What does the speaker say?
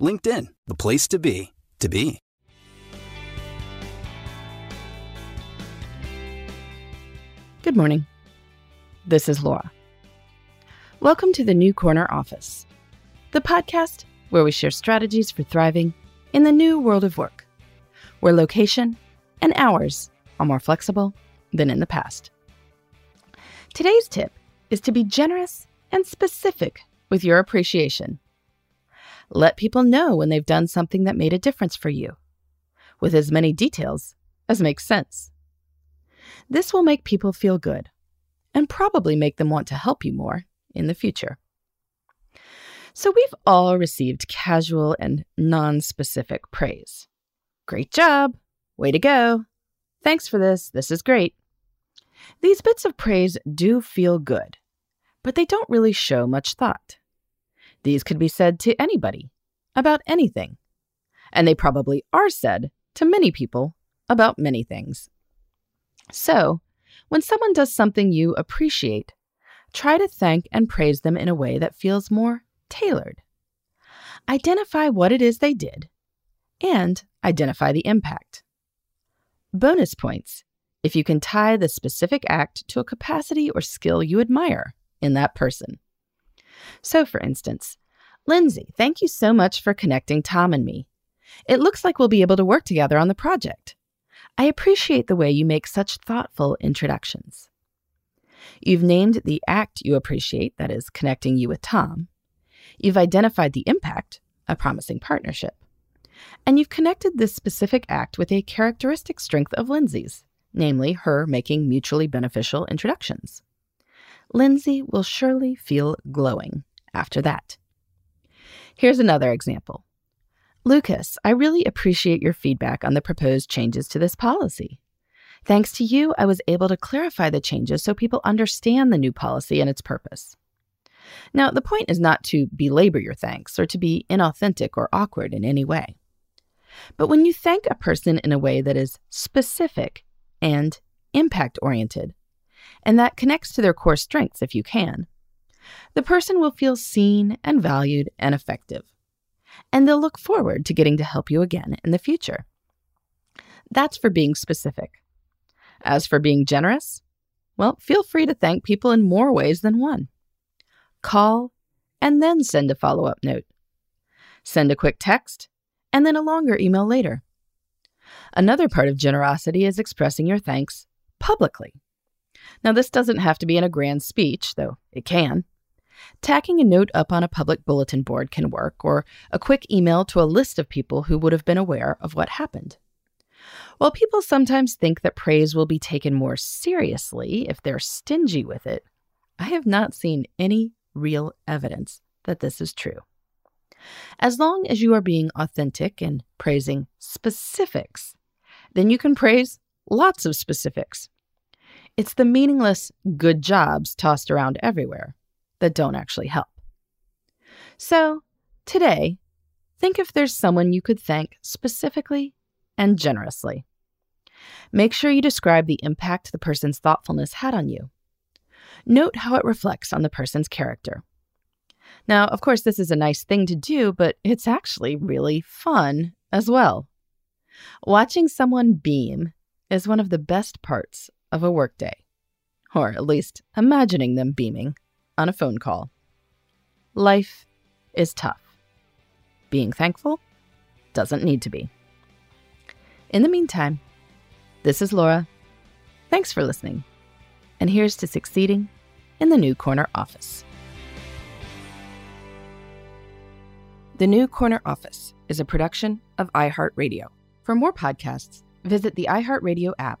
LinkedIn, the place to be, to be. Good morning. This is Laura. Welcome to the New Corner Office, the podcast where we share strategies for thriving in the new world of work, where location and hours are more flexible than in the past. Today's tip is to be generous and specific with your appreciation. Let people know when they've done something that made a difference for you, with as many details as makes sense. This will make people feel good and probably make them want to help you more in the future. So, we've all received casual and non specific praise. Great job! Way to go! Thanks for this. This is great. These bits of praise do feel good, but they don't really show much thought. These could be said to anybody about anything, and they probably are said to many people about many things. So, when someone does something you appreciate, try to thank and praise them in a way that feels more tailored. Identify what it is they did and identify the impact. Bonus points if you can tie the specific act to a capacity or skill you admire in that person. So, for instance, Lindsay, thank you so much for connecting Tom and me. It looks like we'll be able to work together on the project. I appreciate the way you make such thoughtful introductions. You've named the act you appreciate, that is, connecting you with Tom. You've identified the impact, a promising partnership. And you've connected this specific act with a characteristic strength of Lindsay's, namely her making mutually beneficial introductions. Lindsay will surely feel glowing after that. Here's another example. Lucas, I really appreciate your feedback on the proposed changes to this policy. Thanks to you, I was able to clarify the changes so people understand the new policy and its purpose. Now, the point is not to belabor your thanks or to be inauthentic or awkward in any way. But when you thank a person in a way that is specific and impact oriented, and that connects to their core strengths if you can, the person will feel seen and valued and effective. And they'll look forward to getting to help you again in the future. That's for being specific. As for being generous, well, feel free to thank people in more ways than one. Call and then send a follow up note. Send a quick text and then a longer email later. Another part of generosity is expressing your thanks publicly. Now, this doesn't have to be in a grand speech, though it can. Tacking a note up on a public bulletin board can work, or a quick email to a list of people who would have been aware of what happened. While people sometimes think that praise will be taken more seriously if they're stingy with it, I have not seen any real evidence that this is true. As long as you are being authentic and praising specifics, then you can praise lots of specifics. It's the meaningless good jobs tossed around everywhere that don't actually help. So, today, think if there's someone you could thank specifically and generously. Make sure you describe the impact the person's thoughtfulness had on you. Note how it reflects on the person's character. Now, of course, this is a nice thing to do, but it's actually really fun as well. Watching someone beam is one of the best parts of a workday, or at least imagining them beaming on a phone call. Life is tough. Being thankful doesn't need to be. In the meantime, this is Laura. Thanks for listening. And here's to succeeding in the New Corner office. The New Corner Office is a production of iHeartRadio. For more podcasts, visit the iHeartRadio app,